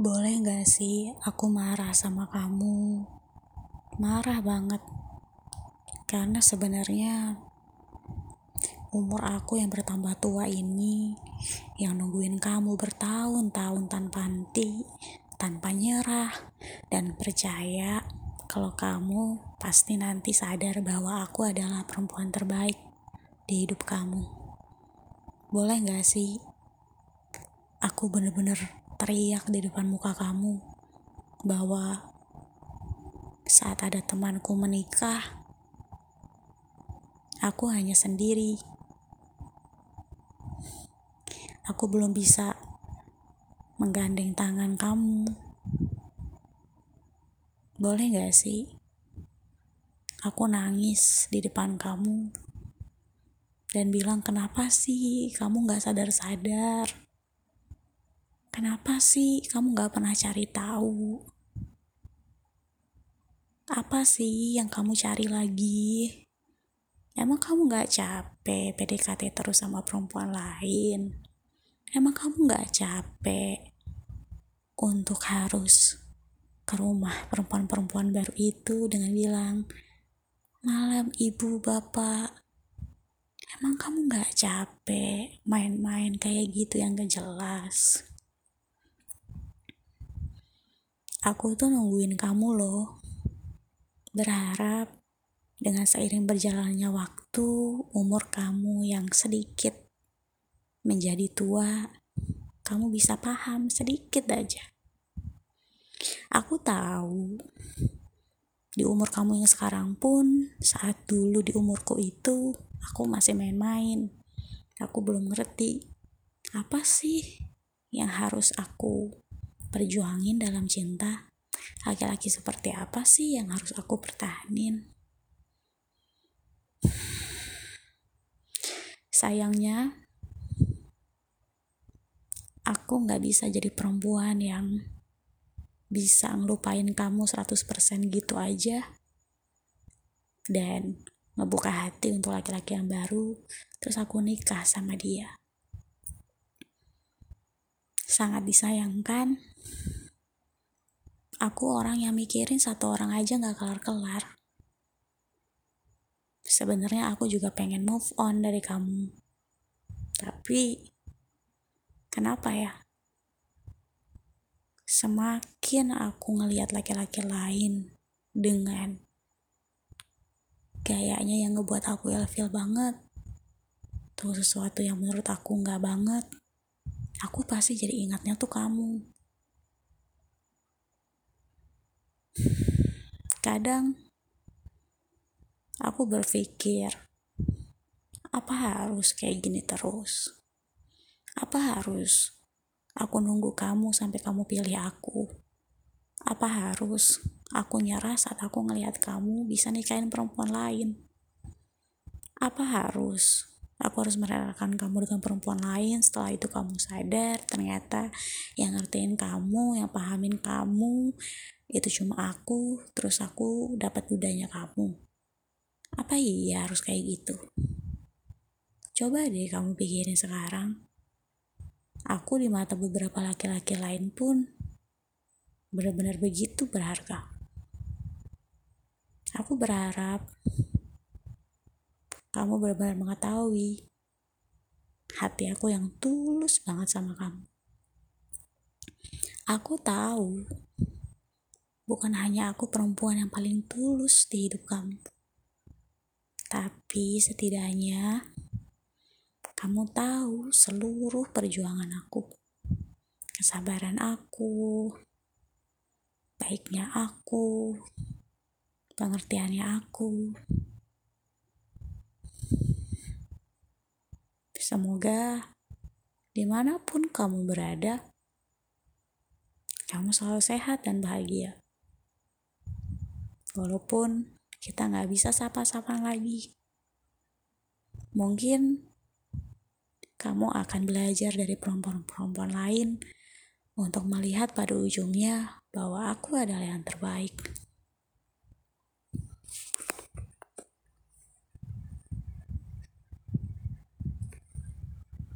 Boleh gak sih aku marah sama kamu? Marah banget. Karena sebenarnya umur aku yang bertambah tua ini yang nungguin kamu bertahun-tahun tanpa henti, tanpa nyerah dan percaya kalau kamu pasti nanti sadar bahwa aku adalah perempuan terbaik di hidup kamu. Boleh gak sih? Aku bener-bener teriak di depan muka kamu bahwa saat ada temanku menikah, aku hanya sendiri. Aku belum bisa menggandeng tangan kamu. Boleh gak sih? Aku nangis di depan kamu dan bilang, "Kenapa sih kamu gak sadar-sadar? Kenapa sih kamu gak pernah cari tahu? Apa sih yang kamu cari lagi? Emang kamu gak capek PDKT terus sama perempuan lain? Emang kamu gak capek untuk harus ke rumah perempuan-perempuan baru itu dengan bilang, Malam ibu bapak, emang kamu gak capek main-main kayak gitu yang gak jelas? Aku tuh nungguin kamu loh. Berharap dengan seiring berjalannya waktu, umur kamu yang sedikit menjadi tua, kamu bisa paham sedikit aja. Aku tahu di umur kamu yang sekarang pun, saat dulu di umurku itu, aku masih main-main. Aku belum ngerti apa sih yang harus aku perjuangin dalam cinta. Laki-laki seperti apa sih yang harus aku pertahanin? Sayangnya aku nggak bisa jadi perempuan yang bisa ngelupain kamu 100% gitu aja. Dan ngebuka hati untuk laki-laki yang baru terus aku nikah sama dia sangat disayangkan. Aku orang yang mikirin satu orang aja gak kelar-kelar. Sebenarnya aku juga pengen move on dari kamu. Tapi kenapa ya? Semakin aku ngelihat laki-laki lain dengan gayanya yang ngebuat aku ilfil banget tuh sesuatu yang menurut aku nggak banget aku pasti jadi ingatnya tuh kamu. Kadang aku berpikir, apa harus kayak gini terus? Apa harus aku nunggu kamu sampai kamu pilih aku? Apa harus aku nyerah saat aku ngelihat kamu bisa nikahin perempuan lain? Apa harus aku harus merelakan kamu dengan perempuan lain. Setelah itu kamu sadar ternyata yang ngertiin kamu yang pahamin kamu itu cuma aku. Terus aku dapat dudanya kamu. Apa iya harus kayak gitu? Coba deh kamu pikirin sekarang. Aku di mata beberapa laki-laki lain pun benar-benar begitu berharga. Aku berharap kamu benar-benar mengetahui hati aku yang tulus banget sama kamu. Aku tahu, bukan hanya aku perempuan yang paling tulus di hidup kamu, tapi setidaknya kamu tahu seluruh perjuangan aku, kesabaran aku, baiknya aku, pengertiannya aku. Semoga di mana pun kamu berada, kamu selalu sehat dan bahagia. Walaupun kita nggak bisa sapa-sapa lagi. Mungkin kamu akan belajar dari perempuan-perempuan lain untuk melihat pada ujungnya bahwa aku adalah yang terbaik.